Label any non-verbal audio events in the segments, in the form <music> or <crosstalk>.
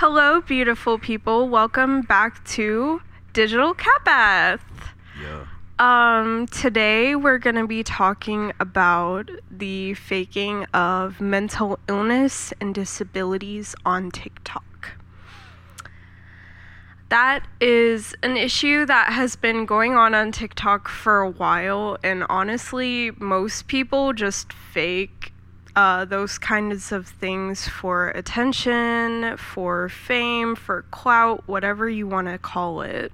Hello, beautiful people. Welcome back to Digital Cat Bath. Yeah. Um, today we're going to be talking about the faking of mental illness and disabilities on TikTok. That is an issue that has been going on on TikTok for a while, and honestly, most people just fake uh, those kinds of things for attention, for fame, for clout, whatever you want to call it.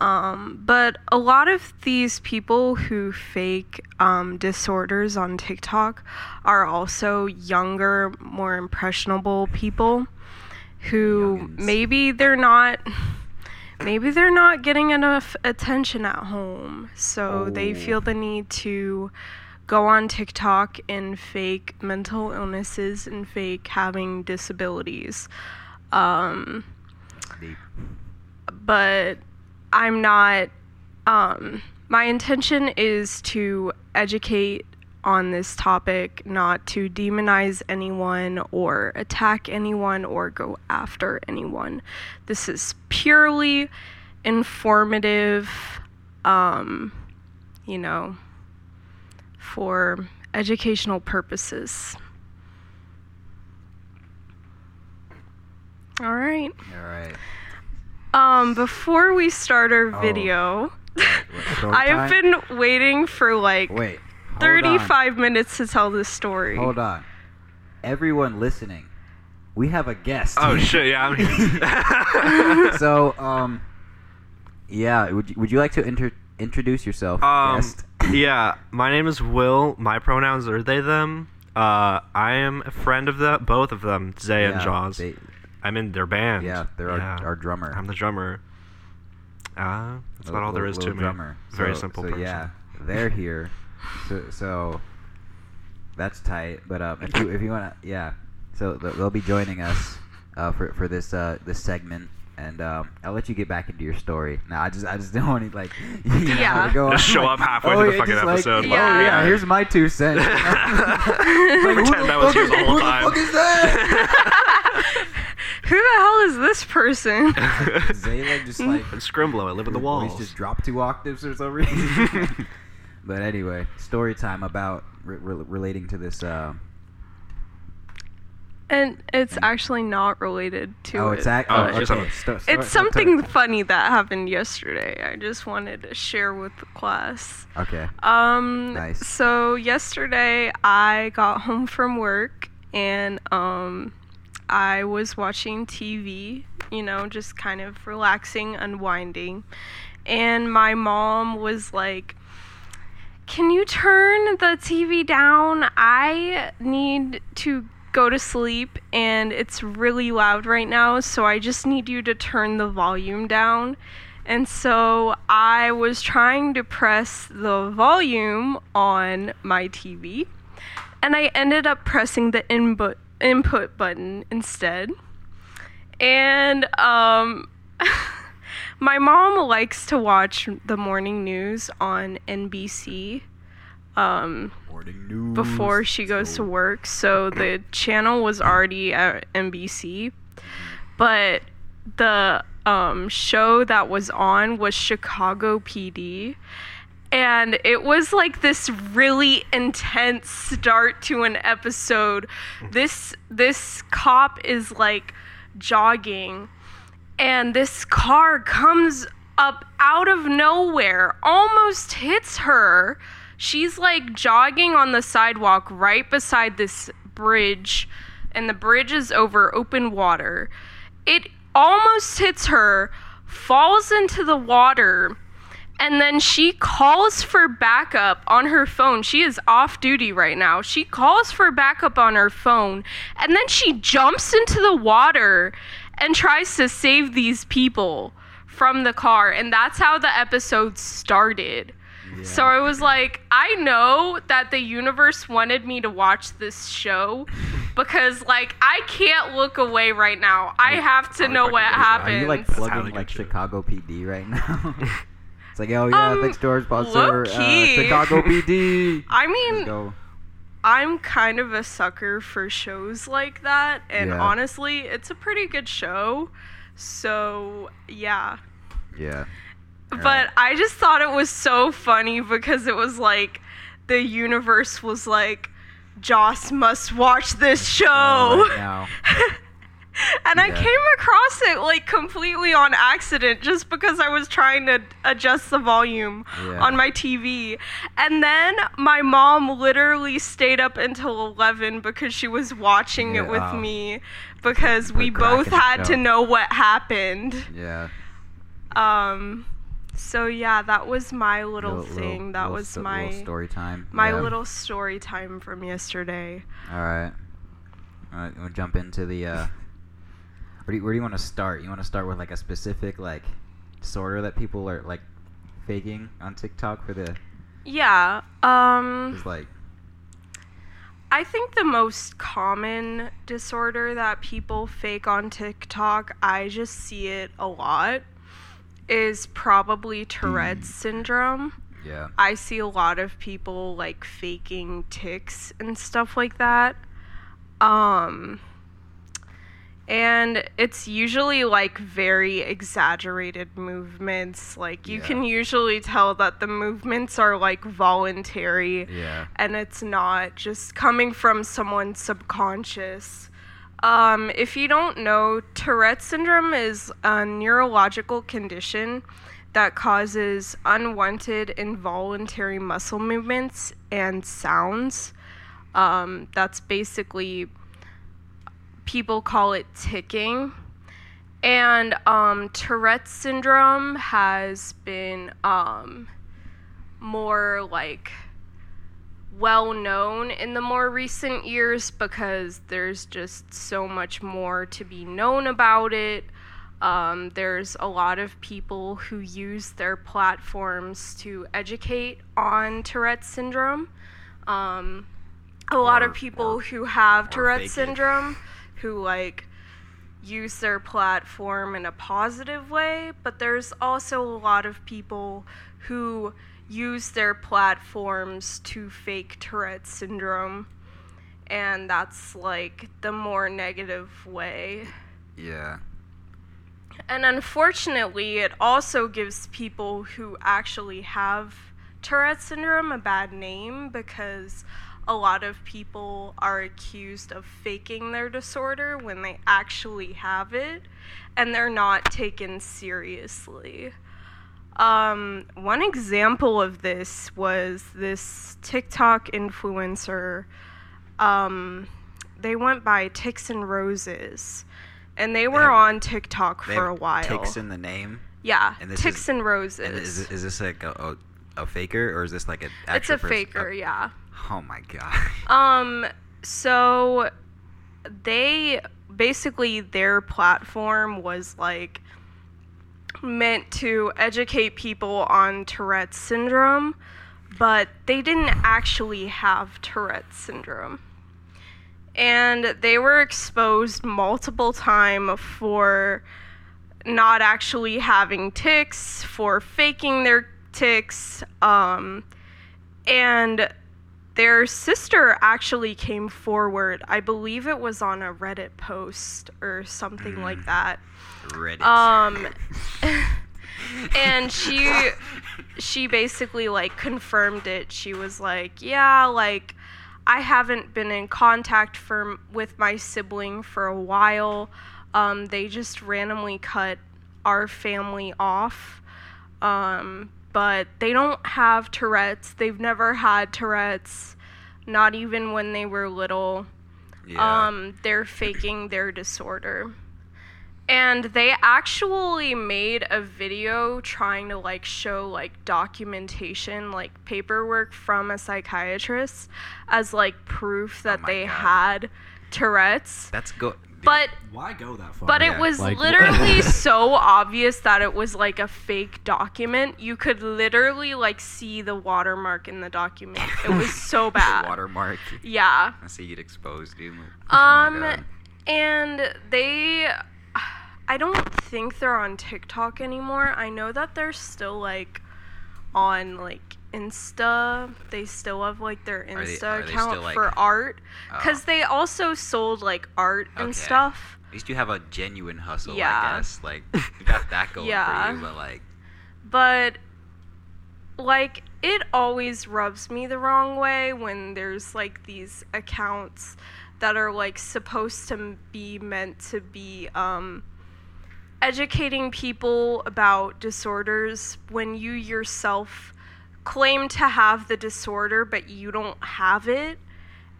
Um, but a lot of these people who fake um, disorders on TikTok are also younger, more impressionable people who Youngins. maybe they're not maybe they're not getting enough attention at home so they Oh. feel the need to go on TikTok and fake mental illnesses and fake having disabilities um but I'm not. Um, my intention is to educate on this topic, not to demonize anyone or attack anyone or go after anyone. This is purely informative, um, you know, for educational purposes. All right. All right. Um, before we start our Oh. video, What, I have been waiting for like Wait. hold on. 35 minutes to tell this story. Hold on. Everyone listening, we have a guest. Oh shit! Yeah, I'm here. <laughs> so, <laughs> um, yeah. Would you, would you like to inter- introduce yourself, um, guest? Yeah, my name is Will. My pronouns are they them. Uh, I am a friend of the both of them, Zay and Yeah, Jaws. they- I'm in their band. yeah, they're our, our drummer. I'm the drummer. Uh, that's about all there is to little me. Very So- simple so person. Yeah, they're <laughs> here. So, so that's tight. But um, if you if you wanna, yeah. So they'll be joining us uh, for for this uh, this segment. And um, I'll let you get back into your story. Now I just I just don't want to like <laughs> you know, Yeah. to go Just on, show like, up halfway oh, through the fucking just like, episode. Oh Yeah. yeah, here's my two cents. <laughs> <laughs> Like, Pretend who the that was fuck the whole time. who time. fuck is that? Who the hell is this person? Zay like just like Scrimblow, I live in the His walls. voice just dropped two octaves or some reason. but anyway, story time about re- re- relating to this. Uh, and it's actually not related to oh, it. it's act- Oh, oh, it's okay. a- Sto- sto- It's sto- something funny that happened yesterday. I just wanted to share with the class. Okay. Um Nice. so yesterday I got home from work and um I was watching TV, you know, just kind of relaxing, unwinding. And my mom was like, "Can you turn the TV down? I need to go to sleep and it's really loud right now, so I just need you to turn the volume down." And so I was trying to press the volume on my TV, and I ended up pressing the input input button instead. And um <laughs> my mom likes to watch the morning news on NBC um before she goes to work. So the channel was already at NBC, but the um, show that was on was Chicago PD. And it was like this really intense start to an episode. This this cop is like jogging and this car comes up out of nowhere, almost hits her. She's like jogging on the sidewalk right beside this bridge, and the bridge is over open water. It almost hits her, falls into the water, and then she calls for backup on her phone. She is off duty right now. She calls for backup on her phone, and then she jumps into the water and tries to save these people from the car. And that's how the episode started. So I was like, I know that the universe wanted me to watch this show because, like, I can't look away right now. I have to know what fucking is. Are Are you like plugging like. Chicago PD right now? <laughs> it's like, oh yeah, Um, thanks George sponsor uh. Chicago PD. <laughs> I mean. I'm kind of a sucker for shows like that, and Yeah. honestly, it's a pretty good show. So, yeah. Yeah. But I just thought it was so funny because it was like the universe was like, Joss must watch this show. Oh, right <laughs> and I came across it like completely on accident just because I was trying to adjust the volume Yeah. on my TV. And then my mom literally stayed up until 11 because she was watching Yeah, it with me because we both had to know what happened. Yeah. Um so yeah, that was my little, thing. that little was sto- my little story time. my Yeah. little story time from yesterday. All right. All right. We'll jump into the. Uh, where do you, where do you want to start? You want to start with like a specific like disorder that people are like faking on TikTok for the Yeah. Um is like I think the most common disorder that people fake on TikTok, I just see it a lot, is probably Tourette's syndrome. yeah I see a lot of people like faking tics and stuff like that. Um and it's usually like very exaggerated movements. Like you Yeah. can usually tell that the movements are like voluntary yeah and it's not just coming from someone's subconscious. Um, if you don't know, Tourette syndrome is a neurological condition that causes unwanted involuntary muscle movements and sounds. Um, that's basically, people call it ticking. And um, Tourette syndrome has been um, more like well known in the more recent years because there's just so much more to be known about it. Um, there's a lot of people who use their platforms to educate on Tourette's syndrome. Um, a lot Or- of people or- who have Tourette's Tourette fake it. syndrome who like use their platform in a positive way, but there's also a lot of people who use their platforms to fake Tourette syndrome. And that's like the more negative way. yeah And unfortunately, it also gives people who actually have Tourette syndrome a bad name because a lot of people are accused of faking their disorder when they actually have it and they're not taken seriously. Um, one example of this was this TikTok influencer. Um, they went by Ticks and Roses, and they were have- on TikTok They for a while. ticks in the name yeah, and Ticks is- and Roses. and is, is this like a, a, a faker or is this like an it's a person? faker, Oh, yeah. oh my god <laughs> Um, so they basically their platform was like meant to educate people on Tourette's syndrome, but they didn't actually have Tourette's syndrome. And they were exposed multiple times for not actually having tics, for faking their tics, um, and their sister actually came forward. I believe it was on a Reddit post or something Mm. like that. Reddit Um, <laughs> and she she basically like confirmed it. She was like, "Yeah, like I haven't been in contact for with my sibling for a while. Um, they just randomly cut our family off. Um, but they don't have Tourette's. They've never had Tourette's, not even when they were little. yeah Um, they're faking their disorder. And they actually made a video trying to like show like documentation, like paperwork from a psychiatrist as like proof that my they God. had Tourette's. that's good But Why go that far? but Yeah. it was Like- literally <laughs> so obvious that it was like a fake document. You could literally like see the watermark in the document. <laughs> It was so bad. watermark Yeah. I see it exposed dude Oh Um, God. and they, I don't think they're on TikTok anymore. I know that they're still like on like Insta. They still have like their Insta are they account still, like- for art Oh. because they also sold like art and Okay. stuff. At least you have a genuine hustle, Yeah. I guess. Like you got that <laughs> going Yeah. for you, but like But like it always rubs me the wrong way when there's like these accounts that are like supposed to be meant to be um educating people about disorders when you yourself claim to have the disorder but you don't have it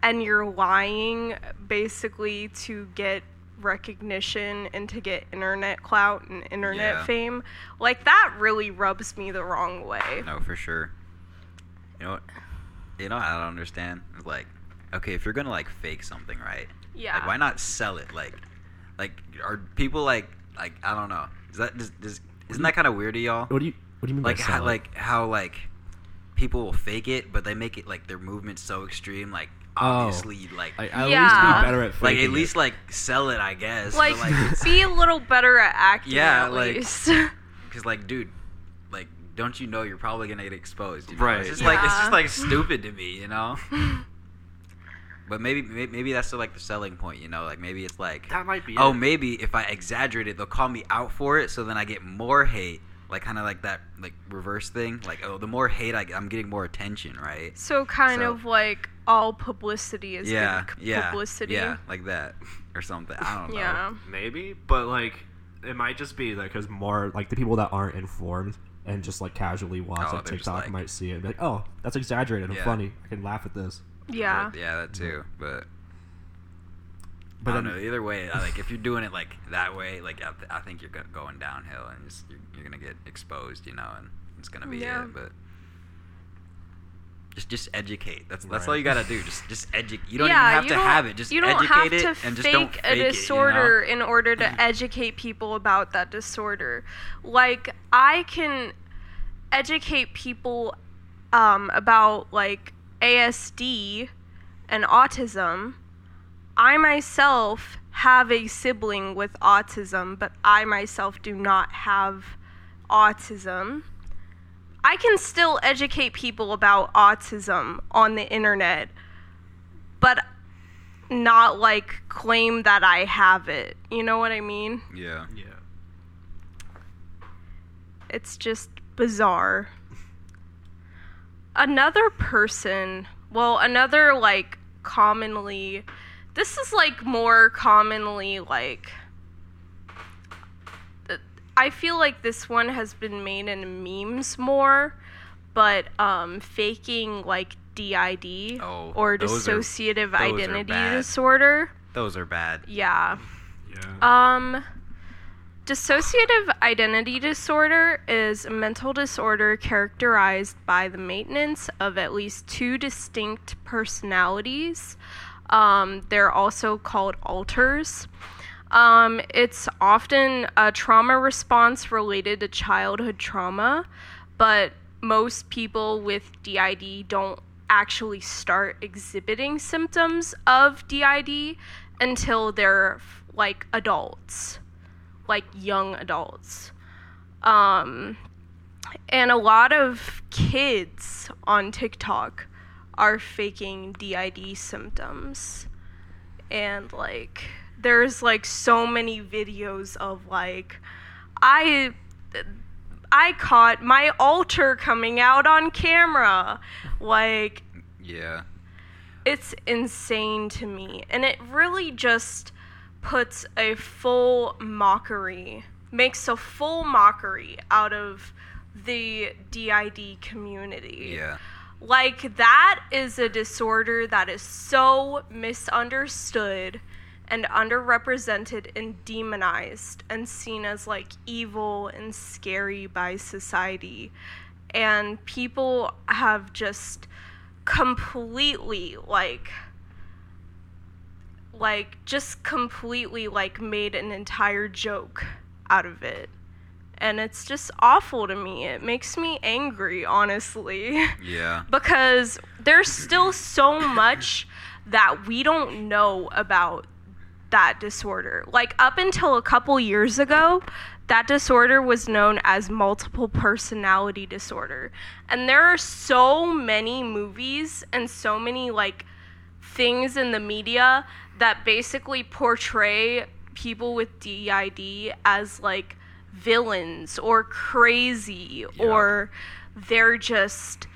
and you're lying basically to get recognition and to get internet clout and internet Yeah. fame like that really rubs me the wrong way no, for sure. You know what? You know I don't understand. Like, okay, if you're gonna like fake something, right? yeah Like, why not sell it? Like, like are people like like I don't know. Is that does, does isn't that kind of weird to y'all? What do you What do you mean Like by how like how like people will fake it, but they make it like their movements so extreme. Like Oh. obviously, like I, at Yeah. least be better at like at least it. like sell it, I guess. like, but, like be a little better at acting Yeah, at like- Because <laughs> like, dude, like, don't you know you're probably gonna get exposed? You know? Right. It's just like it's just like stupid to me, you know. <laughs> But maybe maybe that's the, like the selling point, you know. Like maybe it's like, That might be. oh, it. maybe if I exaggerate it, they'll call me out for it, so then I get more hate. Like kind of like that like reverse thing. Like oh, the more hate I get, I'm getting more attention, right? so kind So- of like all publicity is yeah, good yeah, publicity yeah, like that <laughs> or something. I don't know. yeah maybe, but like it might just be like because more like the people that aren't informed and just like casually watch Oh, like TikTok like- might see it and be like, oh, that's exaggerated and Yeah. funny. I can laugh at this. Yeah But, yeah, that too. But But I don't know. Either way, I, like if you're doing it like that way, like I, th- I think you're going downhill and just, you're, you're gonna get exposed, you know, and it's gonna be Yeah. it. But just just educate. That's that's Right. all you gotta do. Just just educate. You don't yeah, even have to don't, have it. Just you don't educate have it to and just fake don't fake a it, you know? disorder in order to <laughs> educate people about that disorder. Like I can educate people um, about like ASD and autism. I myself have a sibling with autism, but I myself do not have autism. I can still educate people about autism on the internet, but not like claim that I have it. You know what I mean? Yeah. Yeah. It's just bizarre. Another person, well, another like commonly, this is like more commonly like. I feel like this one has been made in memes more, but um, faking like DID Oh, or dissociative are identity disorder. Those are bad. Yeah. Yeah. Um, dissociative identity disorder is a mental disorder characterized by the maintenance of at least two distinct personalities. Um, they're also called alters. Um, it's often a trauma response related to childhood trauma, but most people with DID don't actually start exhibiting symptoms of DID until they're like adults, like young adults. Um, and a lot of kids on TikTok are faking DID symptoms. And like there's like so many videos of like I I caught my alter coming out on camera. Like Yeah. it's insane to me and it really just puts a full mockery makes a full mockery out of the DID community. Yeah. Like that is a disorder that is so misunderstood and underrepresented and demonized and seen as like evil and scary by society. And people have just completely like like just completely like made an entire joke out of it. And it's just awful to me. It makes me angry, honestly. Yeah. <laughs> because there's still so much that we don't know about that disorder. Like up until a couple years ago, that disorder was known as multiple personality disorder. And there are so many movies and so many like things in the media that basically portray people with DID as like villains or crazy Yeah. or they're just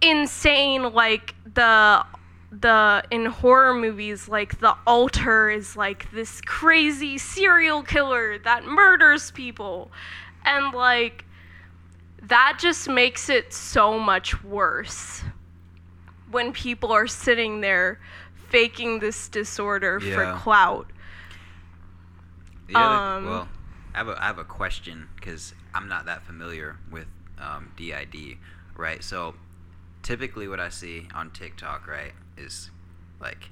insane like the the in horror movies like the alter is like this crazy serial killer that murders people and like that just makes it so much worse when people are sitting there faking this disorder Yeah. for clout other, Um, well, I have a, I have a question because I'm not that familiar with um, DID, right? So typically, what I see on TikTok, right, is like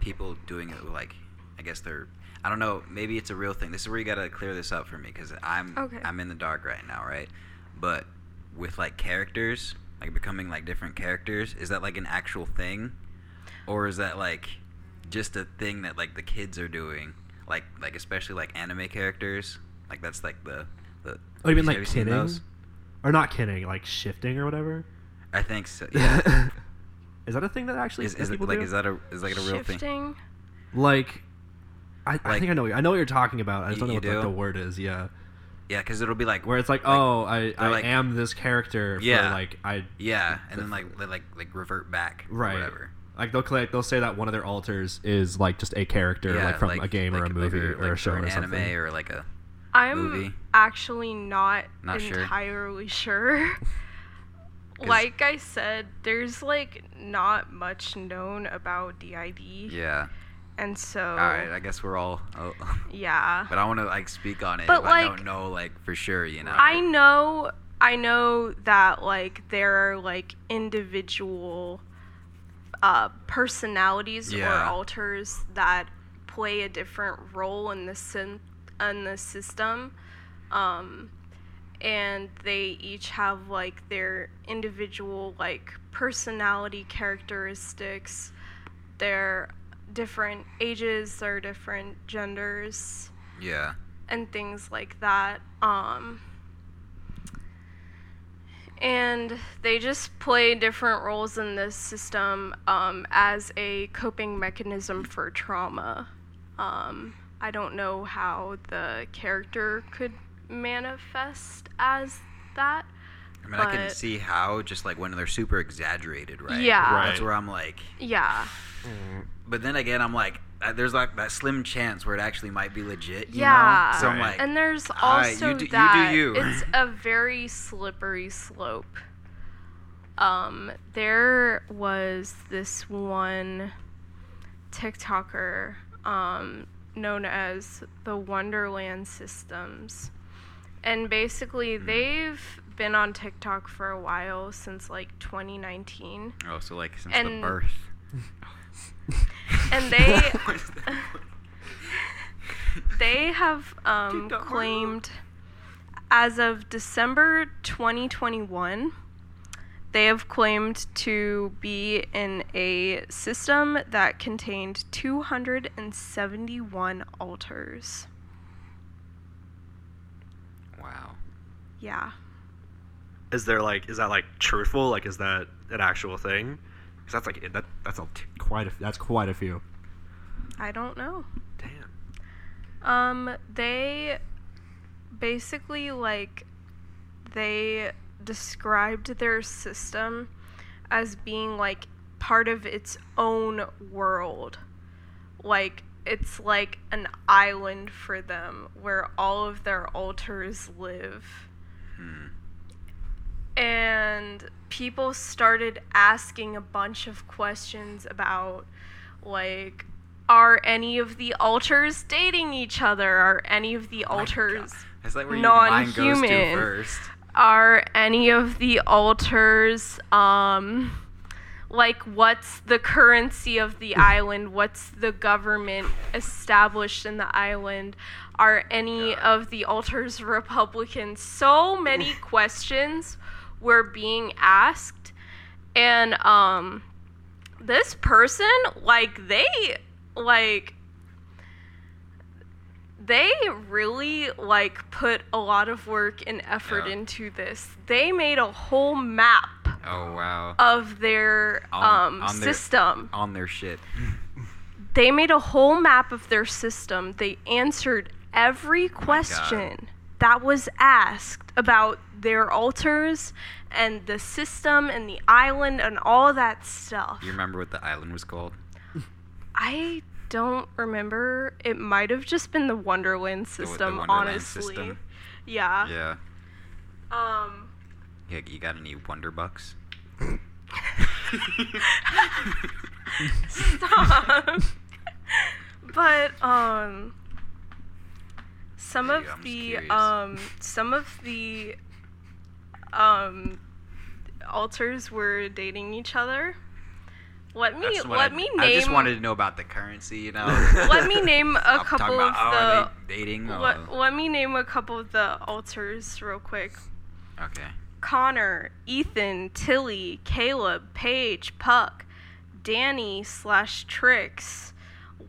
people doing it like I guess they're I don't know maybe it's a real thing. This is where you gotta clear this up for me because I'm Okay. I'm in the dark right now, right? But with like characters, like becoming like different characters, is that like an actual thing, or is that like just a thing that like the kids are doing? Like like especially like anime characters, like that's like the the. Oh, you mean have like seen kinning? those? Or not kidding, like shifting or whatever? I think so. <laughs> Yeah. is that a thing that actually is that is it people like do? is that a is like a real thing? shifting like I, I think I know I know what you're talking about. I just You- don't know you what like, do? the word is. Yeah, Yeah, because it'll be like where it's like, oh, I, I like- am this character. Yeah. For, like I yeah, and the- then like they, like like revert back or right. whatever. Like they'll collect, they'll say that one of their alters is like just a character, Yeah, like from a game or like- a like movie or a like show an or anime something. or like a I'm movie? actually not, Not sure? entirely sure. <laughs> 'Cause- like I said, there's like not much known about DID, yeah. and so All right, I guess we're all. Oh, <laughs> yeah. but I want to like speak on it. But, if I like, don't know like for sure, you know. I know I know that like there are like individual uh, personalities or alters that play a different role in the syn- in the system. Um, and they each have like their individual like personality characteristics, their different ages, their different genders Yeah. and things like that. Um, and they just play different roles in this system um, as a coping mechanism for trauma. Um, I don't know how the character could manifest as that. I mean, I can see how just like when they're super exaggerated, right? Yeah. Right. That's where I'm like, Yeah. But then again, I'm like, uh, there's like that slim chance where it actually might be legit. You Yeah. Know? So I'm like, and there's "Alright, also you do- you do that you." it's <laughs> a very slippery slope. Um, there was this one TikToker um, known as the Wonderland Systems, and basically Hmm. they've been on TikTok for a while since like 2019, oh, so like since and- the birth. <laughs> <laughs> and they <laughs> What is that? they have <laughs> um, claimed as of December 2021 they have claimed to be in a system that contained 271 alters. wow. Yeah. Is there like is that like truthful? Like is that an actual thing? Because that's like that that's a t- quite a that's quite a few. I don't know. damn. Um, they basically like they described their system as being like part of its own world. Like it's like an island for them where all of their alters live. Hmm. And people started asking a bunch of questions about like are any of the alters dating each other? Are any of the Oh alters God. Like where your mind goes to non-human. are any of the alters um like what's the currency of the <laughs> island what's the government established in the island are any God. of the alters republicans so many <laughs> questions were being asked and um this person like they like they really like put a lot of work and effort Yeah. into this. They made a whole map Oh wow. of their On- um, on their- system. On their shit. They made a whole map of their system. They answered every question that was asked about their alters and the system and the island and all that stuff. You remember what the island was called? I don't remember. It might have just been the Wonderland the system, Wonderland honestly. system? Yeah. Yeah. Um Yeah, you got any Wonder Bucks? <laughs> Stop. <laughs> but um some There of I'm the um some of the um alters were dating each other. Let me That's what let I, me name. I just wanted to know about the currency, you know. <laughs> let me name <laughs> a I'm couple about, of oh, the dating. let, Oh, let me name a couple of the alters real quick. okay. Connor, Ethan, Tilly, Caleb, Paige, Puck, Danny slash Trix,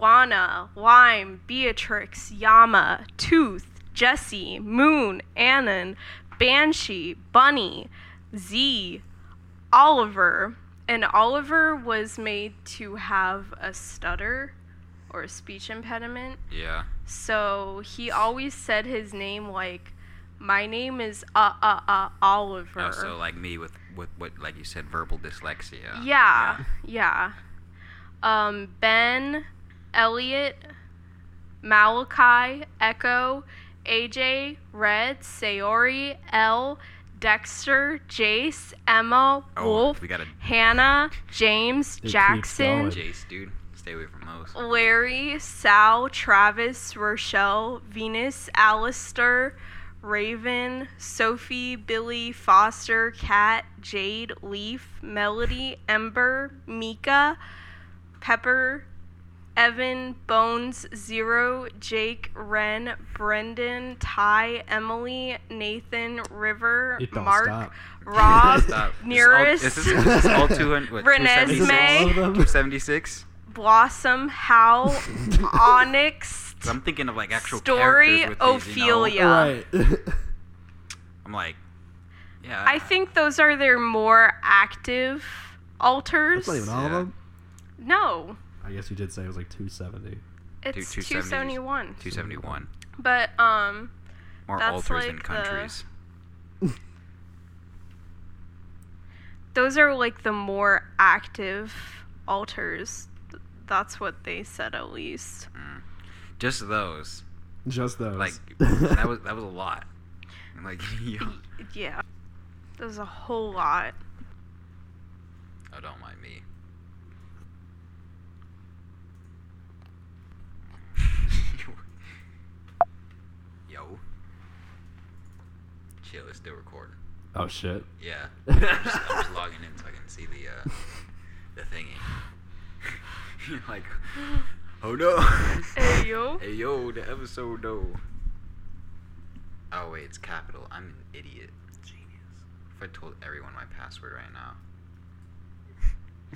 Lana, Lime, Beatrix, Yama, Tooth, Jesse, Moon, Annan, Banshee, Bunny, Z, Oliver. And Oliver was made to have a stutter or a speech impediment. Yeah. So he always said his name like, "My name is uh uh uh Oliver." Oh, so like me with with what like you said, verbal dyslexia. yeah, yeah. Um, Ben, Elliot, Malachi, Echo, AJ, Red, Sayori, L, Dexter, Jace, Emma, Oh, Wolf, we gotta Hannah, James, keeps Jackson. Jace, dude. Stay away from those. Larry, Sal, Travis, Rochelle, Venus, Alistair, Raven, Sophie, Billy, Foster, Kat, Jade, Leaf, Melody, Ember, Mika, Pepper, Evan, Bones, Zero, Jake, Ren, Brendan, Ty, Emily, Nathan, River, Mark, stop. Rob, Stop. Nearest, This is all, is this, all 200, what, Renesmee. 276? All of them? 276? Blossom, Hal, <laughs> Onyx, I'm thinking of like actual Story, characters with these, you know? Ophelia. Right. <laughs> I'm like, yeah. I think those are their more active alters. That's not even all of them. No, I guess you did say it was like 270. it's 271. 271. But um, More That's alters than like the- countries. <laughs> those are like the more active alters. That's what they said at least. Just those. Just those. Like <laughs> that was that was a lot. Like <laughs> yo, Yeah, there's a whole lot. oh don't mind me. Yo. Chill, it's still recording. oh shit. Yeah. <laughs> I'm just, I'm just logging in so I can see the uh the thingy. <laughs> You're like, oh no. <laughs> Hey yo. Hey yo, the episode though. Oh wait, it's capital. I'm an idiot. Genius. If I told everyone my password right now.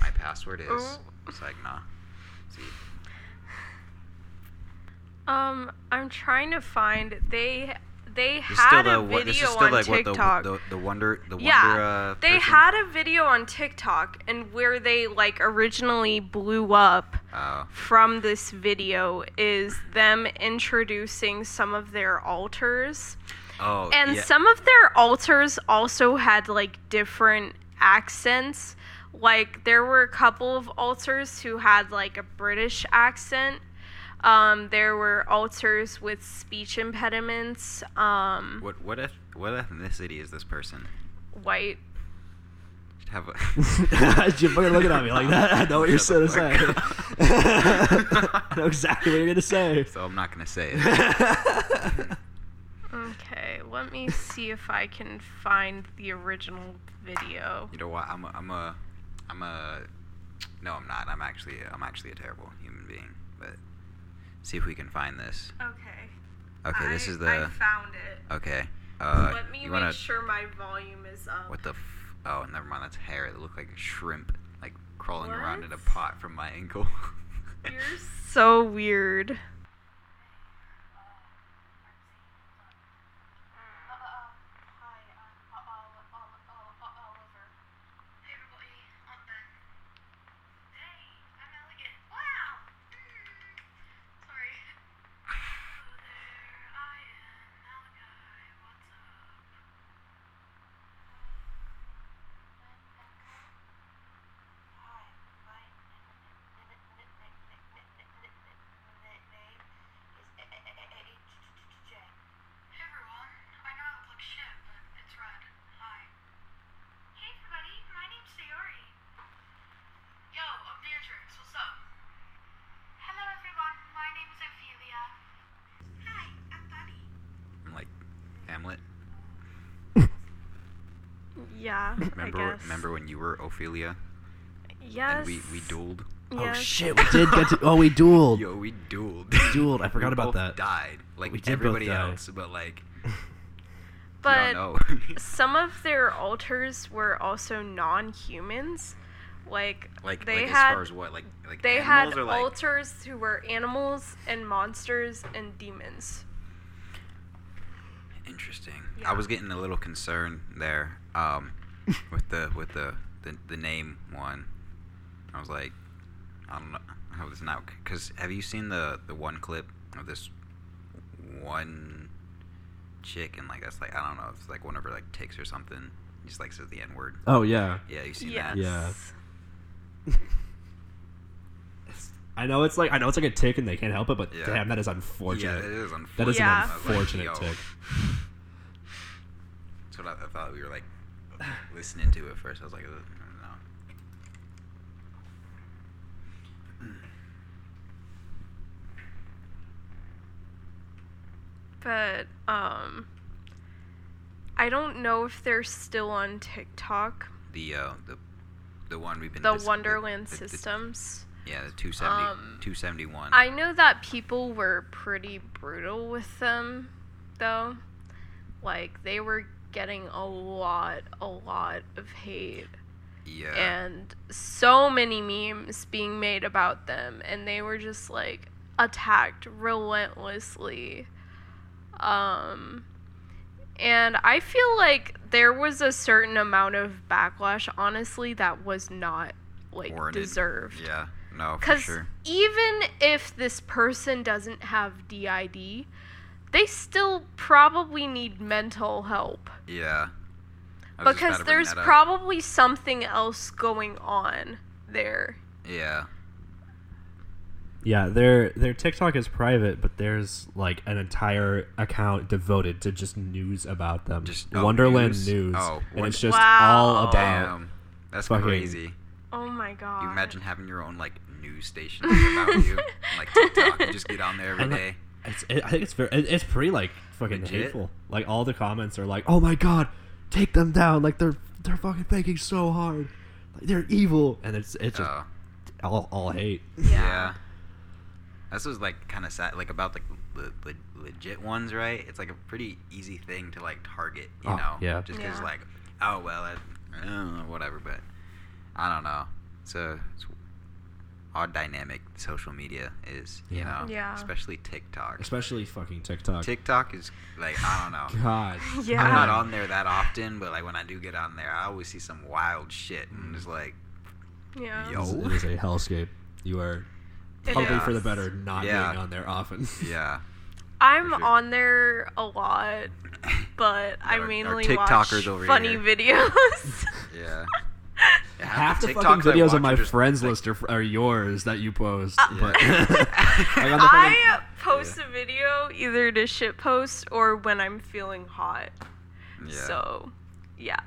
My password is Oh. it's like nah. See. Um, I'm trying to find they they This had still a the what this video is still on like what TikTok. the, the the wonder the yeah, wonder uh they person? had a video on TikTok and where they like originally blew up Oh. from this video is them introducing some of their alters. Oh And yeah. some of their alters also had like different accents. Like there were a couple of alters who had like a British accent. Um, there were alters with speech impediments. Um, what what eth- what ethnicity is this person? white. Should have a <laughs> You're fucking looking at me like that. I know what you're Shut gonna say. <laughs> I know exactly what you're gonna say. so I'm not gonna say it. <laughs> Okay, let me see if I can find the original video. You know what? I'm a, I'm a, I'm a. No, I'm not. I'm actually, I'm actually a terrible human being. But see if we can find this. Okay. Okay, this is the. I found it. Okay. Uh, Let me you make wanna? sure my volume is up. What the? F- oh, never mind. That's hair. It looked like a shrimp, like crawling around in a pot from my ankle. <laughs> You're <laughs> so weird. Yeah, Remember I guess. remember when you were Ophelia Yes. and we we dueled? Yes. Oh shit, we did get to. Oh, we dueled. Yo, we dueled. Dueled, I forgot We about both that. Died like We did everybody die. else, but like <laughs> But you don't know. <laughs> some of their alters were also non-humans. Like, like they like had as far as what like like they animals had or like alters who were animals and monsters and demons. Interesting. Yeah. I was getting a little concerned there um, <laughs> with the with the, the the name one. I was like, I don't know how this now because have you seen the the one clip of this one chick and like that's like I don't know it's like one of her like takes or something. Just like says the n word. Oh yeah. Yeah, you seen Yes. that? Yeah. <laughs> I know it's like I know it's like a tic and they can't help it, but Yeah. damn, that is Yeah, unfortunate. it is unfortunate. that is Yeah. an I was like, unfortunate yo. tic. <laughs> That's what I, I thought we were like listening to it first. I was like, no. But um I don't know if they're still on TikTok. The uh the the one we've been The dis- Wonderland the- the- Systems. Yeah, the 270, Um, 271. I know that people were pretty brutal with them, though. Like, they were getting a lot, a lot of hate. yeah. And so many memes being made about them. And they were just, like, attacked relentlessly. Um. And I feel like there was a certain amount of backlash, honestly, that was not, like, Warranted. deserved. Yeah, no, for Because sure. even if this person doesn't have DID, they still probably need mental help. Yeah. I was just Because about to bring there's probably something else going on there. Yeah. Yeah, their their TikTok is private, but there's like an entire account devoted to just news about them. Just- oh, Wonderland news? news, Oh, and it's just Wow. all about. Damn. That's fucking- crazy. Oh my god. You imagine having your own like news station about you, like TikTok. You just get on there <laughs> every And, like, day. It's, it, I think it's very, it, it's pretty like fucking Legit? hateful. Like all the comments are like, "Oh my god, take them down!" Like they're they're fucking thinking so hard, like they're evil, and it's it's just Oh. all all hate. Yeah. this was like kind of sad, like about like the, the legit ones, right? It's like a pretty easy thing to like target, you Oh, know? yeah. Just because Yeah. like, oh well, I, I don't know, whatever. But I don't know. It's a it's odd dynamic social media is, you Yeah. know, Yeah. especially TikTok. Especially fucking TikTok. TikTok is like I don't know. <laughs> God. Yeah. <laughs> I'm not on there that often, but like when I do get on there, I always see some wild shit, and it's like, Yeah. Yo. It is- It is a hellscape. You are It probably is. for the better not Yeah. being on there often. <laughs> yeah. I'm sure. on there a lot, but I Our- our mainly TikTokers watch over funny here. videos. Yeah. Yeah, Half the TikToks fucking videos on my friends like, list are, are yours that you post. Uh, but <laughs> <laughs> Yeah. like the fucking- I post a video either to shit post or when I'm feeling hot. Yeah. So, yeah,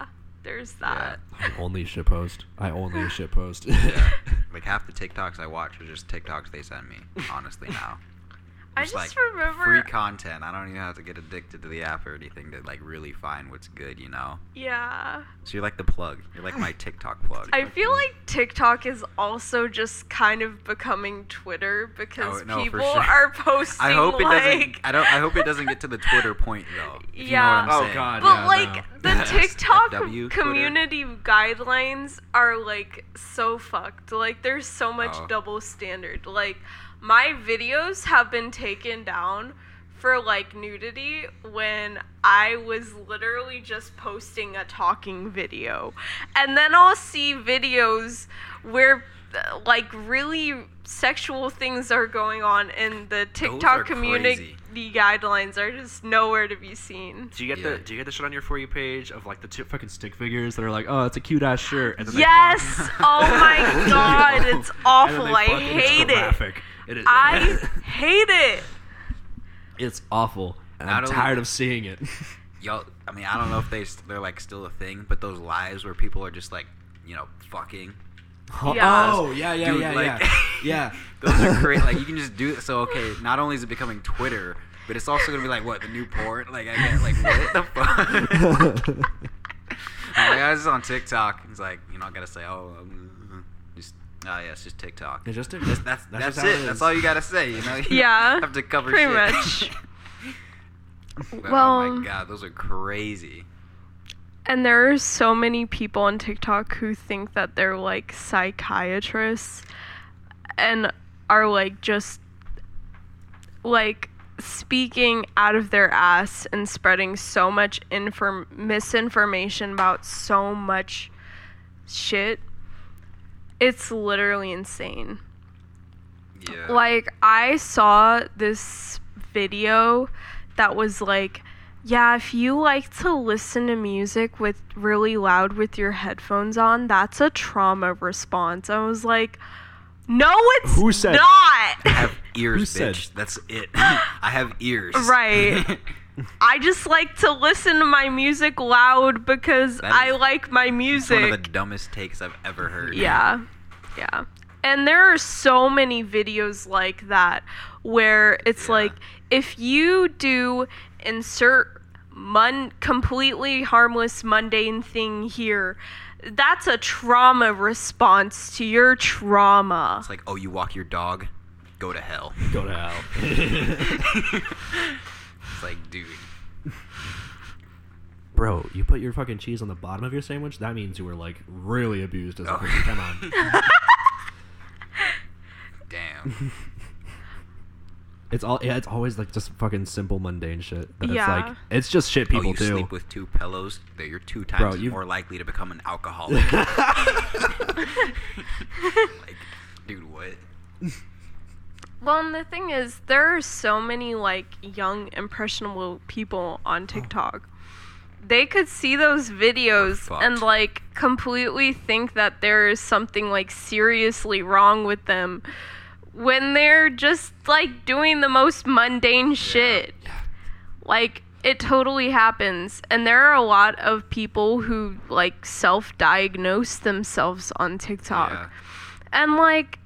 there's that. I only shit post. I only <laughs> shit post. yeah. Like half the TikToks I watch are just TikToks they send me. Honestly, now. I Just, just like, remember. Free content. I don't even have to get addicted to the app or anything to like really find what's good, you know. yeah. So you're like the plug. You're like my TikTok plug. I feel like TikTok is also just kind of becoming Twitter because Oh, no, people sure. are posting <laughs> I hope it like. doesn't. I don't. I hope it doesn't get to the Twitter point though. if you know Yeah. what I'm Oh. God. But Yeah, like no. the <laughs> TikTok FW Twitter. community guidelines are like so fucked. Like there's so much Oh. double standard. Like my videos have been taken down for like nudity when I was literally just posting a talking video. And then I'll see videos where like really sexual things are going on and the TikTok community crazy. guidelines are just nowhere to be seen. Do you get Yeah. the Do you get the shit on your for you page of like the two fucking stick figures that are like, oh, it's a cute ass shirt, and then Yes. Oh my <laughs> god, <laughs> it's and then awful. they I fuck, and it's hate it. graphic. It is. I <laughs> hate it. it's awful. And I'm only- tired of seeing it. <laughs> Y'all, I mean, I don't know if they st- they're like still a thing, but those lives where people are just like, you know, fucking. <laughs> Yeah. Oh yeah, yeah, Dude, yeah, like- yeah, yeah. Those are great. Like you can just do it. So okay, not only is it becoming Twitter, but it's also gonna be like what the new port Like I get like what the fuck. I'm like I was on TikTok. It's like you know I gotta say oh um, just ah yeah it's just TikTok. It's just That's that's that's, that's, that's just how it. That's all you gotta say. You know. <laughs> You Yeah, Have to cover pretty shit. much. <laughs> But, oh Well- my god, those are crazy. And there are so many people on TikTok who think that they're like psychiatrists and are like just like speaking out of their ass and spreading so much inform- misinformation about so much shit. It's literally insane. Yeah. Like I saw this video that was like, yeah, if you like to listen to music with really loud with your headphones on, that's a trauma response. I was like, no, it's Who said- not. I have ears, Who said- bitch. That's it. <laughs> I have ears. Right. <laughs> I just like to listen to my music loud because I like my music. one of the dumbest takes I've ever heard. Yeah. Yeah. And there are so many videos like that where it's Yeah. like if you do insert mun completely harmless mundane thing here, that's a trauma response to your trauma. It's like, oh, you walk your dog, go to hell. Go to hell. <laughs> <laughs> It's like, dude. Bro, you put your fucking cheese on the bottom of your sandwich? That means you were like really abused as a Oh. person. Come on. <laughs> Damn. It's all yeah, it's always like just fucking simple mundane shit. That Yeah. it's like it's just shit oh, people you do. sleep with two pillows? That you're two times Bro, you- more likely to become an alcoholic. <laughs> like, dude, what? <laughs> Well, and the thing is, there are so many like young impressionable people on TikTok. They could see those videos and like completely think that there is something like seriously wrong with them when they're just like doing the most mundane shit. Like it totally happens and there are a lot of people who like self-diagnose themselves on TikTok. Yeah. And like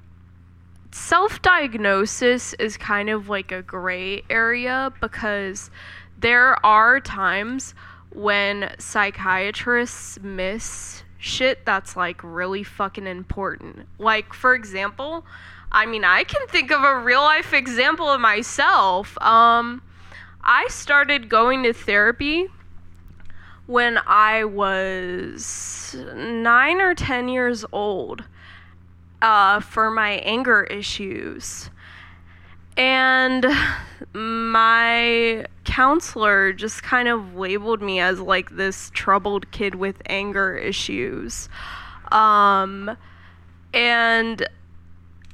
self diagnosis is kind of like a gray area because there are times when psychiatrists miss shit that's like really fucking important. Like, for example, I mean, I can think of a real life example of myself. Um, I started going to therapy when I was nine or 10 years old uh, for my anger issues. And my counselor just kind of labeled me as like this troubled kid with anger issues. Um, and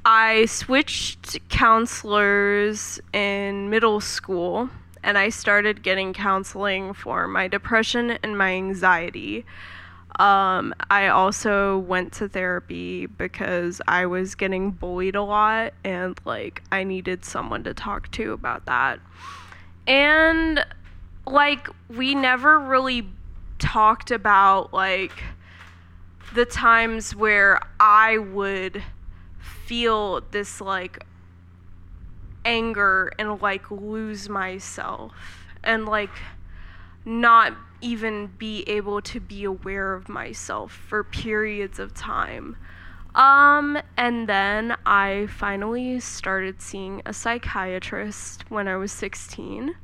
I switched counselors in middle school and I started getting counseling for my depression and my anxiety. Um, I also went to therapy because I was getting bullied a lot and like I needed someone to talk to about that. And like we never really talked about like the times where I would feel this like anger and like lose myself and like not even be able to be aware of myself for periods of time. Um, and then I finally started seeing a psychiatrist when I was 16,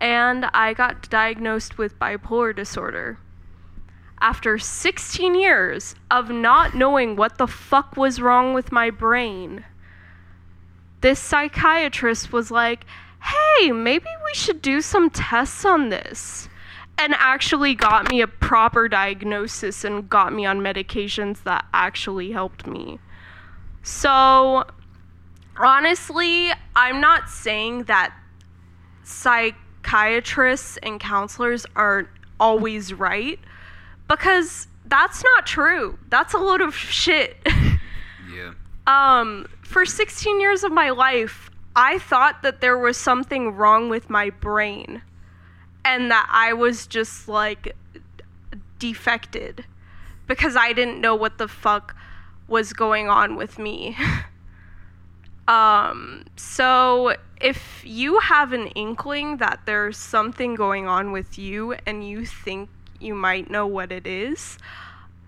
and I got diagnosed with bipolar disorder. After 16 years of not knowing what the fuck was wrong with my brain, this psychiatrist was like, hey, maybe we should do some tests on this. And actually got me a proper diagnosis and got me on medications that actually helped me. So, honestly, I'm not saying that psychiatrists and counselors aren't always right because that's not true. That's a load of shit. <laughs> Yeah. um, for 16 years of my life, I thought that there was something wrong with my brain and that I was just like defected because I didn't know what the fuck was going on with me. <laughs> Um, so if you have an inkling that there's something going on with you and you think you might know what it is,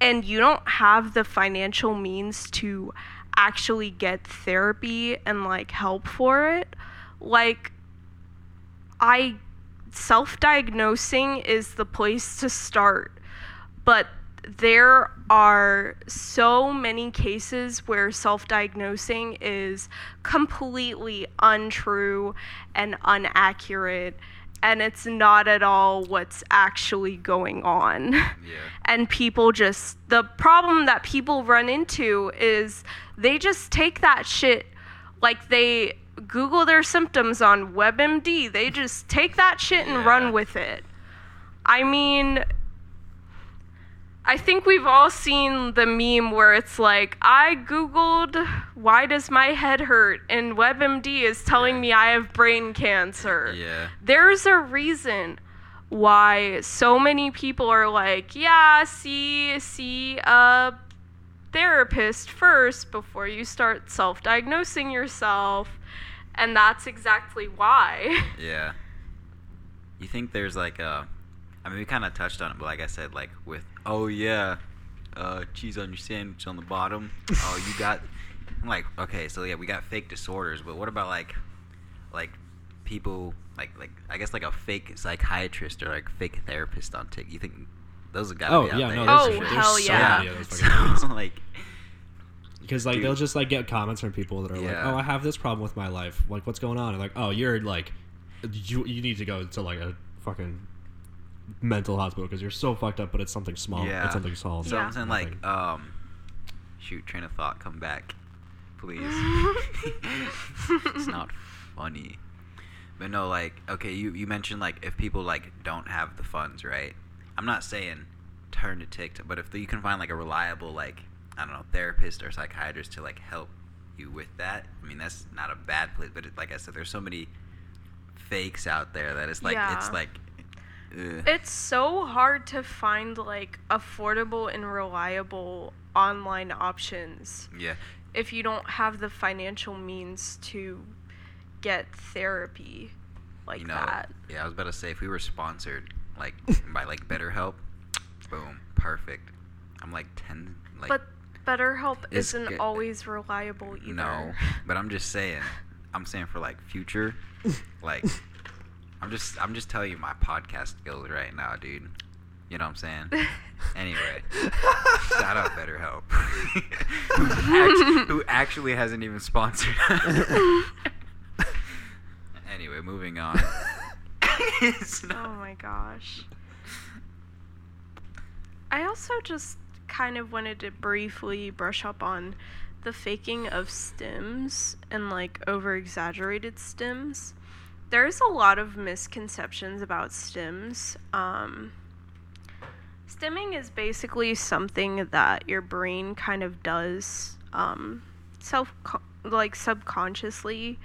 and you don't have the financial means to actually get therapy and like help for it, like I self diagnosing is the place to start. But there are so many cases where self diagnosing is completely untrue and inaccurate, and it's not at all what's actually going on. Yeah. And people just, the problem that people run into is they just take that shit like they Google their symptoms on WebMD. They just take that shit and Yeah. run with it. I mean, I think we've all seen the meme where it's like, I Googled, why does my head hurt? And WebMD is telling Yeah. me I have brain cancer. Yeah. There's a reason why so many people are like, yeah, see, see a therapist first before you start self diagnosing yourself. And that's exactly why. Yeah. You think there's like a, I mean, we kind of touched on it, but like I said, like with, oh yeah, uh, cheese on your sandwich on the bottom. oh, you got. I'm like, okay, so yeah, we got fake disorders, but what about like, like people like like I guess like a fake psychiatrist or like fake therapist on TikTok? You think those have got Oh be out yeah, there? no, Oh, there's, there's hell so yeah. many those fucking <laughs> so, like, Because like Dude. they'll just like get comments from people that are like, "Oh, I have this problem with my life. Like, what's going on?" And like, "Oh, you're like, you you need to go to like a fucking mental hospital because you're so fucked up." But it's something small. Yeah. It's something small. So Yeah. I'm saying like, um, shoot, train of thought, come back, please. <laughs> it's not funny. But no, like, okay, you you mentioned like if people like don't have the funds, right? I'm not saying turn to TikTok, but if you can find like a reliable like I don't know therapist or psychiatrist to like help you with that, I mean that's not a bad place. But it, like I said, there's so many fakes out there that it's like it's like. Ugh. It's so hard to find like affordable and reliable online options yeah. if you don't have the financial means to get therapy like you know, that. Yeah, I was about to say if we were sponsored like <laughs> by like BetterHelp, boom, perfect. I'm like ten like but BetterHelp isn't good. always reliable either. no, but I'm just saying, I'm saying for like future, <laughs> like I'm just I'm just telling you my podcast skills right now, dude. You know what I'm saying? <laughs> Anyway, shout out BetterHelp, <laughs> who, act- who actually hasn't even sponsored. <laughs> anyway, moving on. Oh my gosh. I also just kind of wanted to briefly brush up on the faking of stims and like over exaggerated stims. There's a lot of misconceptions about stims. Um, stimming is basically something that your brain kind of does um, self like subconsciously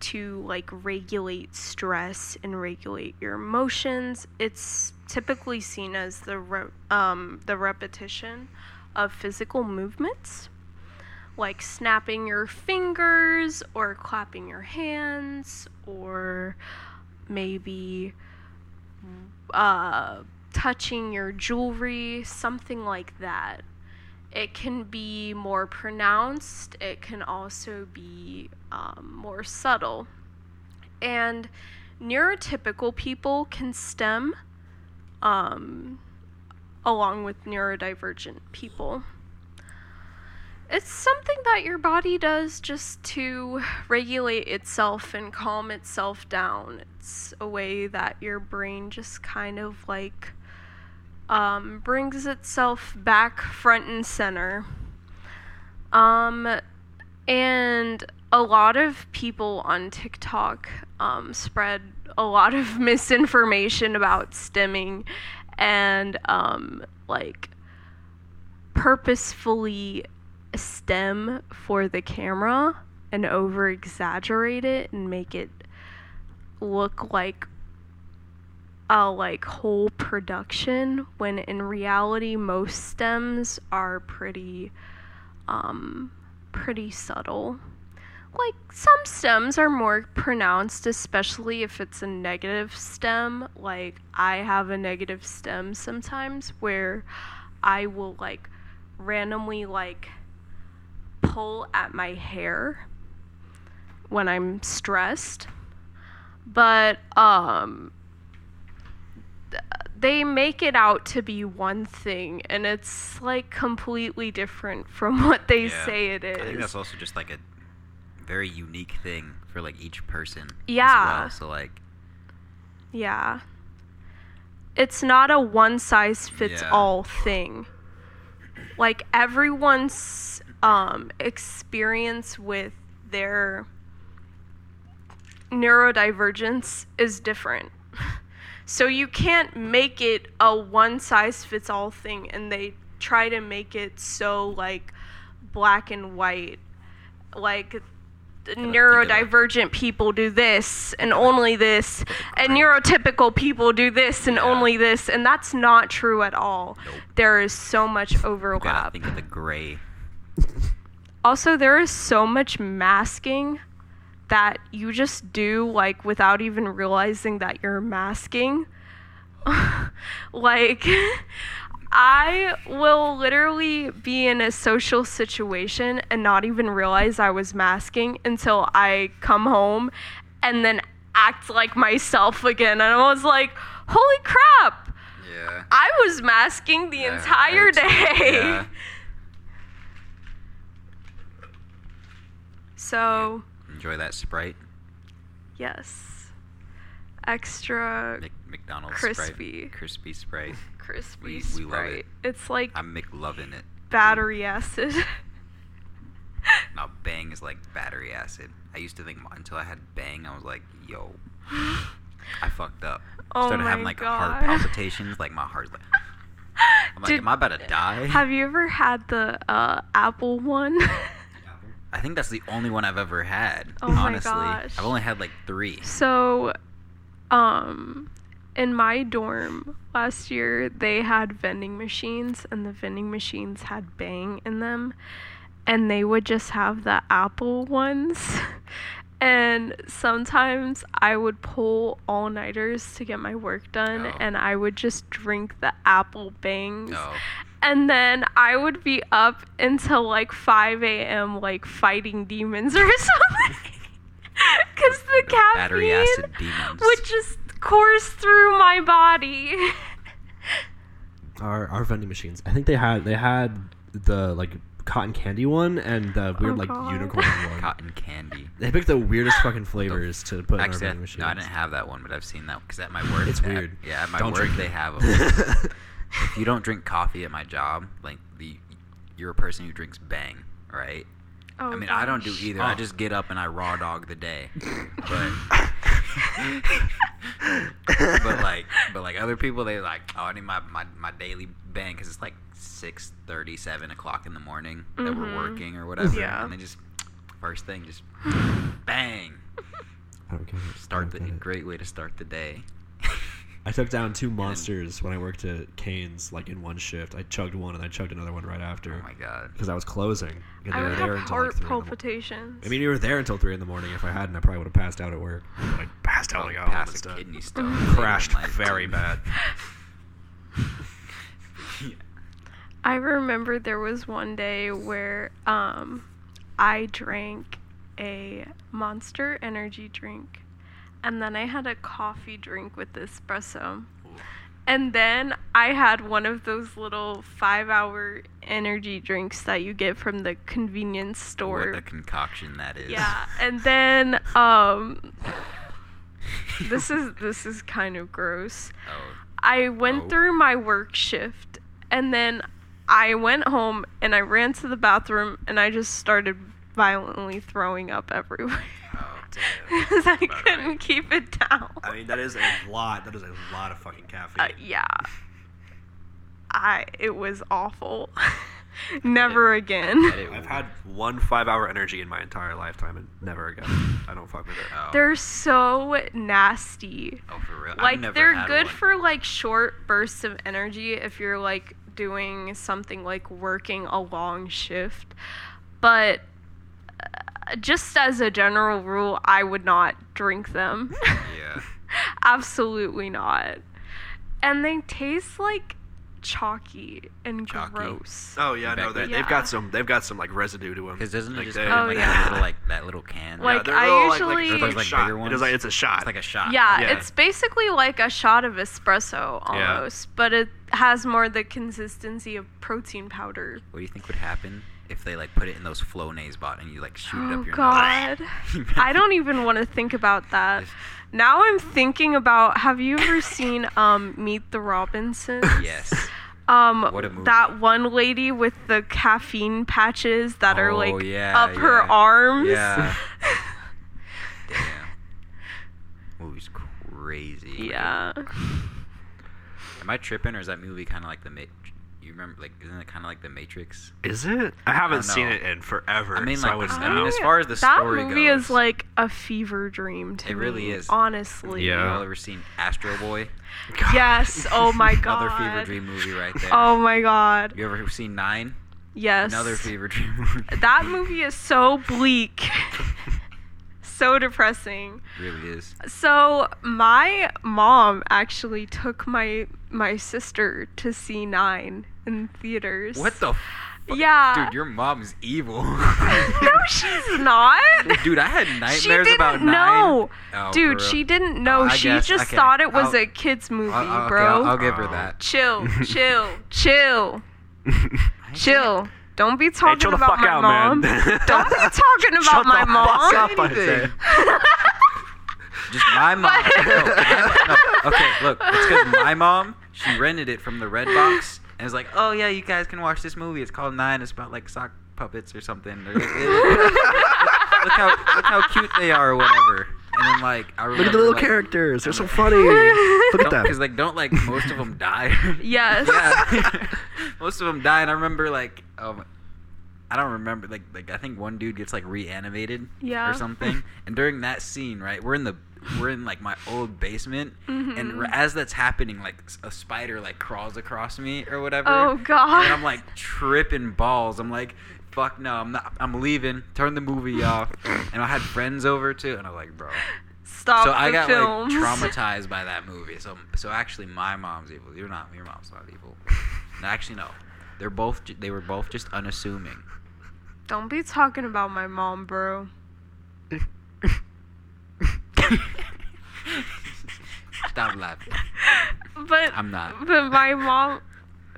to like regulate stress and regulate your emotions. It's typically seen as the re- um, the repetition of physical movements, like snapping your fingers or clapping your hands or maybe uh, touching your jewelry, something like that. It can be more pronounced, it can also be um, more subtle. And neurotypical people can stim um, along with neurodivergent people. It's something that your body does just to regulate itself and calm itself down. It's a way that your brain just kind of like um, brings itself back front and center. Um, and a lot of people on TikTok um, spread a lot of <laughs> misinformation about stimming and um, like purposefully stim for the camera and over exaggerate it and make it look like a like whole production when in reality most stims are pretty um pretty subtle like some stims are more pronounced, especially if it's a negative stim. Like I have a negative stim sometimes where I will like randomly like pull at my hair when I'm stressed. But um they make it out to be one thing and it's like completely different from <laughs> what they Yeah. say it is. I think that's also just like a very unique thing for like each person. as Yeah. well. So like, Yeah. It's not a one size fits Yeah. all thing. Like everyone's um experience with their neurodivergence is different. <laughs> So you can't make it a one size fits all thing and they try to make it so like black and white. Like the think of it. neurodivergent people do this and only this and neurotypical people do this and Yeah. only this and that's not true at all. Nope. There is so much overlap. think of the gray. Also, there is so much masking that you just do like without even realizing that you're masking. <laughs> like I will literally be in a social situation and not even realize I was masking until I come home and then act like myself again and I was like, "Holy crap. Yeah. I was masking the Yeah, entire day." Yeah. <laughs> So, Enjoy that Sprite. yes. Extra Mc- McDonald's Crispy. Sprite. Crispy Sprite. crispy we- we love it. It's like I'm McLovin' it. battery acid. <laughs> Now <laughs> Bang is like battery acid. I used to think until I had Bang, I was like, yo, <gasps> I fucked up. Oh Started having like God. heart <laughs> palpitations, like my heart's like. I'm like, am I about to die? Have you ever had the uh, Apple one? I think that's the only one I've ever had. Oh my honestly, gosh. I've only had like three. so, um, in my dorm last year, they had vending machines, and the vending machines had Bang in them, and they would just have the Apple ones. <laughs> And sometimes I would pull all nighters to get my work done, Oh. and I would just drink the Apple Bangs. No. And then I would be up until like 5 a.m., like fighting demons or <laughs> something. Because the caffeine acid would just course through my body. <laughs> Our our vending machines. I think they had they had the like cotton candy one and the oh, weird Oh, like God. unicorn one. <laughs> Cotton candy. They picked the weirdest fucking flavors to put in our vending machines. no, I didn't have that one, but I've seen that because at my work, It's at- weird. yeah, at my Don't work drink they have them. If you don't drink coffee at my job, like the you're a person who drinks Bang, right? Oh, I mean, I don't do gosh. either. I Oh. just get up and I raw dog the day. But <laughs> but like but like other people, they like oh I need my my, my daily bang because it's like six thirty, seven o'clock in the morning that we're Mhm. working or whatever, Yeah. and they just first thing just bang I don't get it. I start the don't get it. great way to start the day. I took down two monsters when I worked at Cane's, like in one shift. I chugged one and I chugged another one right after Oh my god. because I was closing. And I they were there have until heart like three. in the mo- palpitations. I mean, you were there until three in the morning. If I hadn't, I probably would have passed out at work. But I passed out like oh, passed a instead. kidney stone. <laughs> Crashed later very bad. <laughs> I remember there was one day where um, I drank a monster energy drink and then I had a coffee drink with espresso. And then I had one of those little five hour energy drinks that you get from the convenience store. What a concoction that is. Yeah, and then um <laughs> this is this is kind of gross. Oh, I went Oh. through my work shift and then I went home and I ran to the bathroom and I just started violently throwing up everywhere because <laughs> I couldn't right. keep it down. I mean, that is a lot. That is a lot of fucking caffeine. Uh, yeah. I it was awful. <laughs> Never again. It- <laughs> I've had one five-hour energy in my entire lifetime, and never again. I don't fuck with it. oh. They're so nasty. Oh, for real? Like they're good one. for like short bursts of energy if you're like doing something like working a long shift but just as a general rule, I would not drink them. Yeah. <laughs> Absolutely not. And they taste like chalky and Chalky? gross. Oh yeah, no, Back they, then. they've got some. They've got some like residue to them. Because doesn't it like just they- come in Oh, like yeah. that little like that little can? Like, they're I little, usually- like, Those, like, shot. bigger It is like it's a shot. It's like a shot. Yeah, Yeah. it's basically like a shot of espresso Yeah. almost, but it has more the consistency of protein powder. What do you think would happen if they like put it in those Flonase bot and you like shoot it Oh up your god. <laughs> nose? I don't even want to think about that. Now I'm thinking about have you ever seen um Meet the Robinsons? <laughs> Yes. Um What a movie. that one lady with the caffeine patches that are Oh, like yeah, up her arms. Yeah. <laughs> Damn. Movie's crazy. yeah. Am I tripping or is that movie kind of like the Ma- you remember like isn't it kind of like the Matrix? Is it? I haven't don't seen know. it in forever. I mean, so I like, would I mean, know. as far as the that story movie goes, is like a fever dream to It really is. Honestly. Yeah. Y'all ever seen Astro Boy? <laughs> Yes. Oh <laughs> my god. Another fever dream movie right there. Oh my god. You ever seen Nine? Yes. Another fever dream movie. <laughs> That movie is so bleak. so depressing. really is. So my mom actually took my my sister to see Nine in theaters. What the? F- Yeah. Dude, your mom's evil. <laughs> no, she's not. Dude, I had nightmares she didn't about know. Nine. Oh, Dude, she didn't know. Oh, she guess- just okay, thought it was I'll- a kids movie, I'll, I'll, okay, bro. I'll, I'll give her Oh. that. chill, <laughs> chill, chill, chill. Don't be talking chill the about my out, mom. man. <laughs> Don't be talking about Shut my the mom. fuck up, I say. Just my mom. no, no, okay, look, it's because my mom she rented it from the Redbox and was like, "Oh yeah, you guys can watch this movie. It's called Nine. It's about like sock puppets or something. Or, look, look how look how cute they are or whatever." And then like I remember Look at the little like, characters. They're so <laughs> funny. Look at them. Because like don't like most of them die. <laughs> Yes. <laughs> yeah. most of them die, and I remember like um. I don't remember like like I think one dude gets like reanimated Yeah. or something. And during that scene, right, we're in the we're in like my old basement, and Mhm. r- as that's happening, like a spider like crawls across me or whatever. Oh, God. And I'm like tripping balls. I'm like, fuck no, I'm not. I'm leaving. Turn the movie <laughs> off. And I had friends over too, and I'm like, bro. Stop so the I got films. like traumatized by that movie. So so actually, my mom's evil. You're not. Your mom's not evil. No, actually, no. They're both. They were both just unassuming. Don't be talking about my mom, bro. <laughs> <laughs> Stop laughing. But I'm not. But my mom,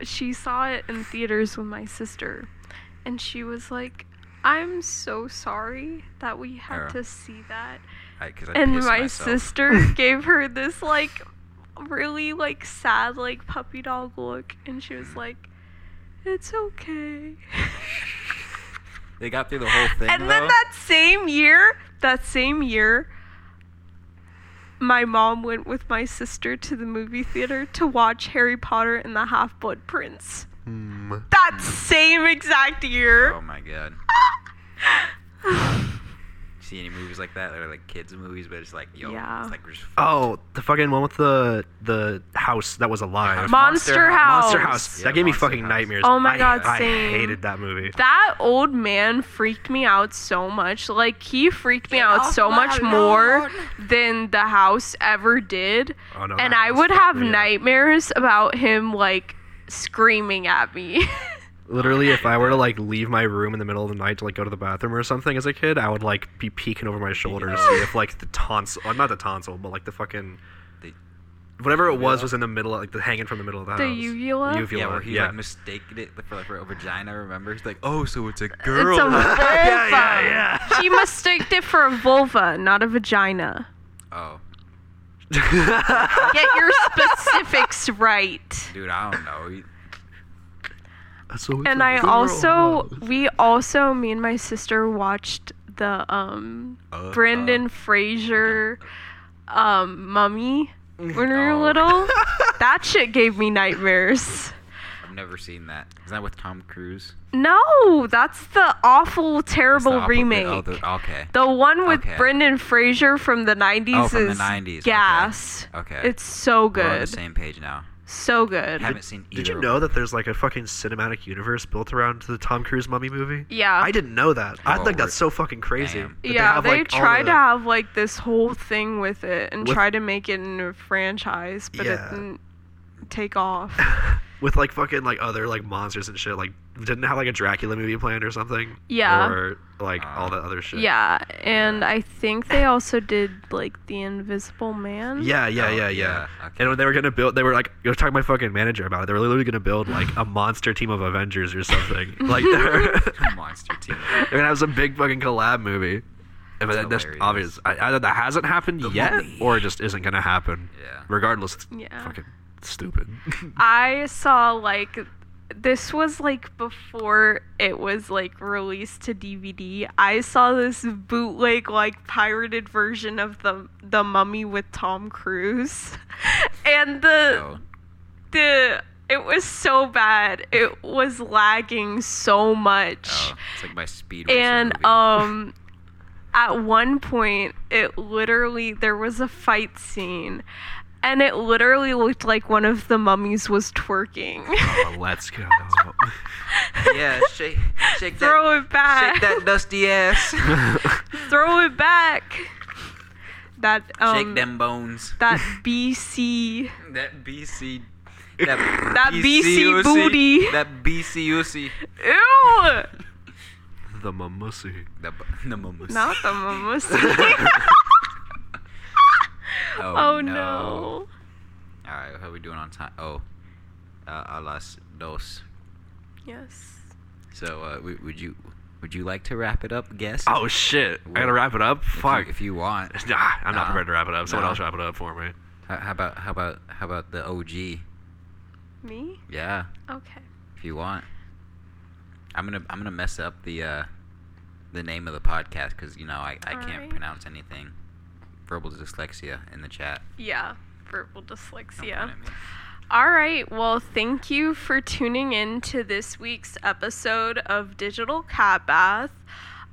she saw it in theaters with my sister, and she was like, "I'm so sorry that we had Yeah. to see that." I, I and my myself. sister <laughs> gave her this like really like sad like puppy dog look, and she was mm. like, "It's okay." They got through the whole thing. and though. then that same year, that same year, my mom went with my sister to the movie theater to watch Harry Potter and the Half Blood Prince. Hmm. That same exact year. Oh my god. <sighs> <sighs> <sighs> See any movies like that? They're like kids movies, but it's like yo, Yeah. it's like we're just Oh, the fucking one with the the house that was alive. Monster House. Monster House. Yeah, that gave me fucking House. nightmares. Oh my I- God, I same. hated that movie. That old man freaked me out so much. Like he freaked me out so much more than the house ever did. Oh, no, and I would have me up. nightmares about him like screaming at me. <laughs> Literally, if I were to like leave my room in the middle of the night to like go to the bathroom or something as a kid, I would like be peeking over my shoulder to see if like the tonsil, well, not the tonsil, but like the fucking whatever it was was in the middle, like the hanging from the middle of the The house. uvula? Uvula. yeah, where he yeah. like mistaken it for like for a vagina. Remember? He's like, oh, so it's a girl. It's girl. a vulva. yeah, yeah. She mistaked it for a vulva, not a vagina. oh, Get your specifics right. dude, I don't know. He- So it's And I also, house. we also, me and my sister watched the um Uh, Brendan uh, Fraser um Mummy when we were Oh. little. <laughs> that shit gave me nightmares. I've never seen that. Is that with Tom Cruise? No, that's the awful, It's the terrible opposite- remake. Oh, the, okay. The one with Okay. Brendan Fraser from the 90s Oh, from the is 90s, gas. Okay. It's so We're on the good. same page now. So good. Haven't seen. Did you know them. that there's like a fucking cinematic universe built around the Tom Cruise Mummy movie? Yeah. I didn't know that. I Oh, think that's so fucking crazy. Damn. that yeah, have, they, like, all tried the- to have like this whole thing with it and With- try to make it into a franchise, but Yeah. it didn't take off. <laughs> with like fucking like other like monsters and shit. Like didn't have like a Dracula movie planned or something. Yeah. Or like all ah. the other shit. yeah, and I think they also did like the Invisible Man. Yeah, yeah, Oh, yeah, yeah. yeah, okay. And when they were gonna build, they were like, I was talking to my fucking manager about it. They were literally gonna build like a monster team of Avengers or something. <laughs> like they're, <laughs> monster team? they're gonna have some big fucking collab movie. And but That's that's hilarious. obvious. I- Either that hasn't happened The yet, Mummy. or it just isn't gonna happen. Yeah. Regardless, it's Yeah. fucking stupid. <laughs> I saw like this was like before it was like released to DVD. I saw this bootleg like pirated version of the the Mummy with Tom Cruise, <laughs> and the Oh, the it was so bad. It was lagging so much. oh, it's like my speed. And movie. um at one point it literally there was a fight scene and it literally looked like one of the mummies was twerking oh, let's go. <laughs> yeah, shake, shake that, throw it back shake that dusty ass, <laughs> throw it back that um shake them bones. that bc <laughs> That BC. That, That BC booty. That BC Uzi. ew the mamusi. The, the mamus. not the mummies Oh, oh no. no Alright, how we doing on time? Oh, uh, a las dos. yes So, uh, w- would you would you like to wrap it up, guest? Oh shit! I gotta wrap it up. if you, Fuck. if you want. <laughs> Nah, I'm not No. prepared to wrap it up. Someone No. else wrap it up for me. How, how about how about how about the OG? me Yeah, okay if you want. I'm gonna I'm gonna mess up the uh, the name of the podcast because you know I, I can't Alright. pronounce anything. Verbal dyslexia in the chat. yeah verbal dyslexia point at me. All right. Well, thank you for tuning in to this week's episode of Digital Cat Bath.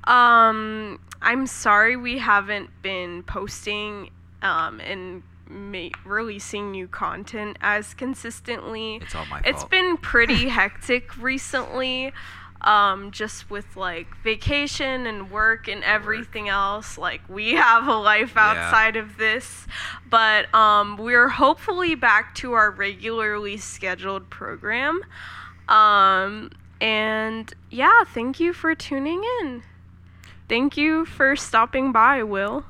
Um, I'm sorry we haven't been posting um, and ma- releasing new content as consistently. It's all my It's fault. been pretty <laughs> hectic recently, um, just with like vacation and work and everything else. Like we <laughs> have a life Yeah. outside of this, but um, we're hopefully back to our regularly scheduled program. Um, and yeah, thank you for tuning in. Thank you for stopping by, Will.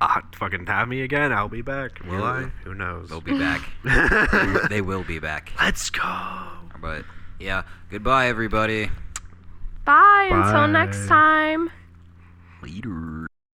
Ah, fucking have me again. I'll be back. Will Yeah. I? Who knows? They'll be back. <laughs> They- they will be back. Let's go. But yeah, goodbye everybody. Bye, until next time. Later.